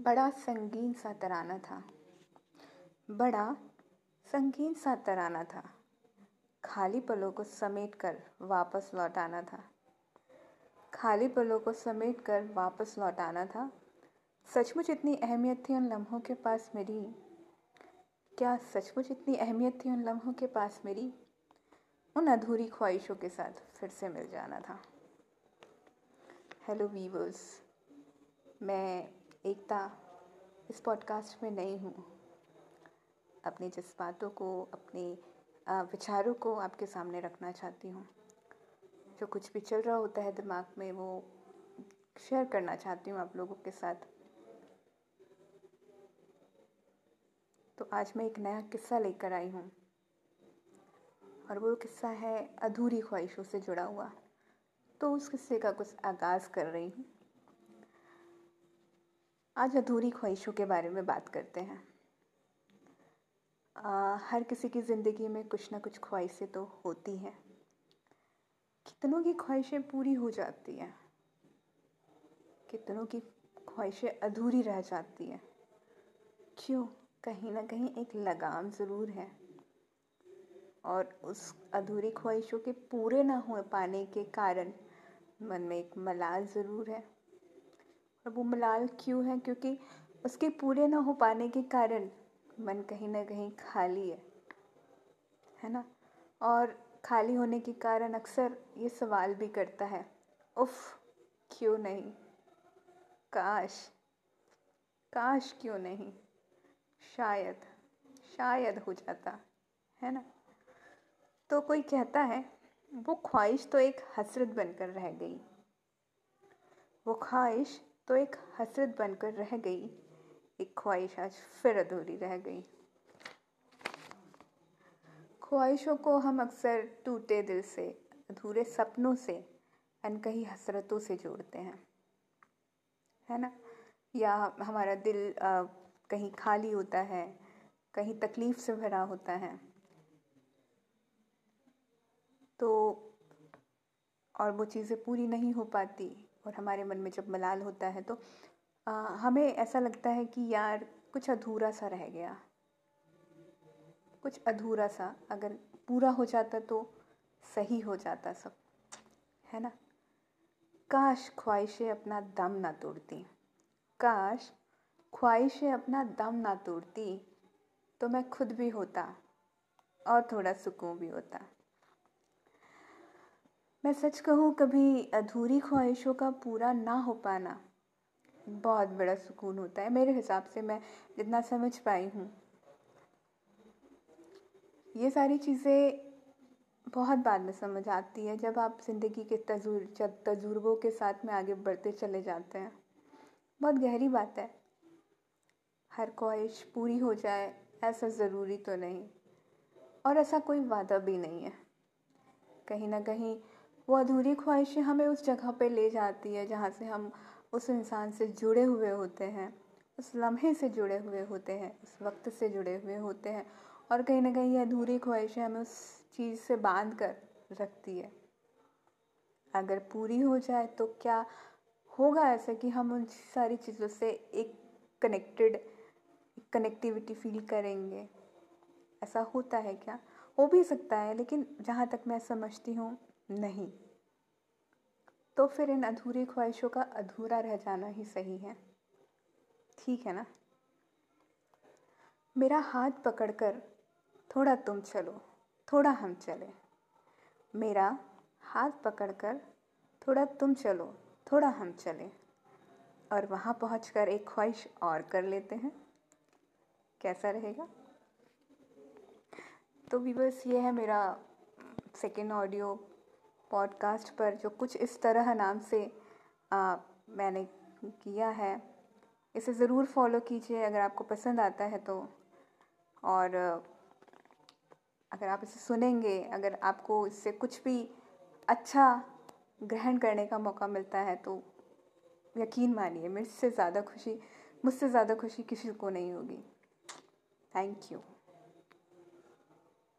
बड़ा संगीन सा तराना था। बड़ा संगीन सा तराना था। खाली पलों को समेट कर वापस लौटाना था। खाली पलों को समेट कर वापस लौटाना था। सचमुच इतनी अहमियत थी उन लम्हों के पास मेरी। क्या सचमुच इतनी अहमियत थी उन लम्हों के पास मेरी? उन अधूरी ख्वाहिशों के साथ फिर से मिल जाना था। हेलो वीवर्स मैं एकता इस पॉडकास्ट में नई हूँ। अपने जज्बातों को, अपने विचारों को आपके सामने रखना चाहती हूँ। जो कुछ भी चल रहा होता है दिमाग में, वो शेयर करना चाहती हूँ आप लोगों के साथ। तो आज मैं एक नया किस्सा लेकर आई हूँ। और वो किस्सा है अधूरी ख्वाहिशों से जुड़ा हुआ। तो उस किस्से का कुछ आगाज़ कर रही हूँ। आज अधूरी ख्वाहिशों के बारे में बात करते हैं। आ, हर किसी की ज़िंदगी में कुछ ना कुछ ख्वाहिशें तो होती हैं। कितनों की ख्वाहिशें पूरी हो जाती हैं? कितनों की ख्वाहिशें अधूरी रह जाती हैं? क्यों? कहीं ना कहीं एक लगाम ज़रूर है। और उस अधूरी ख्वाहिशों के पूरे ना हो पाने के कारण मन में एक मलाल ज़रूर है। और वो मलाल क्यों है? क्योंकि उसके पूरे ना हो पाने के कारण मन कहीं ना कहीं खाली है है ना? और खाली होने के कारण अक्सर ये सवाल भी करता है, उफ, क्यों नहीं? काश काश क्यों नहीं? शायद शायद हो जाता, है ना? तो कोई कहता है, वो ख्वाहिश तो एक हसरत बनकर रह गई। वो ख्वाहिश तो एक हसरत बनकर रह गई। एक ख्वाहिश आज फिर अधूरी रह गई। ख्वाहिशों को हम अक्सर टूटे दिल से अधूरे सपनों से अनकही हसरतों से जोड़ते हैं। है ना? या हमारा दिल आ, कहीं खाली होता है कहीं तकलीफ़ से भरा होता है। तो और वो चीज़ें पूरी नहीं हो पाती। और हमारे मन में जब मलाल होता है तो आ, हमें ऐसा लगता है कि यार कुछ अधूरा सा रह गया। कुछ अधूरा सा अगर पूरा हो जाता तो सही हो जाता सब है ना? काश ख्वाहिशें अपना दम ना तोड़ती। काश ख्वाहिशें अपना दम ना तोड़ती तो मैं खुद भी होता और थोड़ा सुकून भी होता। मैं सच कहूँ, कभी अधूरी ख्वाहिशों का पूरा ना हो पाना बहुत बड़ा सुकून होता है। मेरे हिसाब से मैं जितना समझ पाई हूँ। ये सारी चीज़ें बहुत बाद में समझ आती है, जब आप ज़िंदगी के तजुर तजुर्बों के साथ में आगे बढ़ते चले जाते हैं। बहुत गहरी बात है। हर ख्वाहिश पूरी हो जाए, ऐसा ज़रूरी तो नहीं। और ऐसा कोई वादा भी नहीं है। कहीं ना कहीं वो अधूरी ख्वाहिशें हमें उस जगह पे ले जाती है जहाँ से हम उस इंसान से जुड़े हुए होते हैं, उस लम्हे से जुड़े हुए होते हैं, उस वक्त से जुड़े हुए होते हैं। और कहीं ना कहीं ये अधूरी ख्वाहिशें हमें उस चीज़ से बाँध कर रखती है। अगर पूरी हो जाए तो क्या होगा ऐसा कि हम उन सारी चीज़ों से एक कनेक्टेड कनेक्टिविटी फील करेंगे? ऐसा होता है क्या? हो भी सकता है, लेकिन जहाँ तक मैं समझती हूँ नहीं। तो फिर इन अधूरी ख्वाहिशों का अधूरा रह जाना ही सही है। ठीक है ना? मेरा हाथ पकड़कर थोड़ा तुम चलो, थोड़ा हम चले। मेरा हाथ पकड़कर थोड़ा तुम चलो, थोड़ा हम चले। और वहाँ पहुँच एक ख्वाहिश और कर लेते हैं। कैसा रहेगा? तो वीवर्स ये है मेरा सेकेंड ऑडियो पॉडकास्ट पर जो कुछ इस तरह नाम से आ, मैंने किया है इसे ज़रूर फॉलो कीजिए अगर आपको पसंद आता है तो। और अगर आप इसे सुनेंगे अगर आपको इससे कुछ भी अच्छा ग्रहण करने का मौका मिलता है तो यकीन मानिए मुझसे ज़्यादा खुशी मुझसे ज़्यादा खुशी किसी को नहीं होगी। Thank you.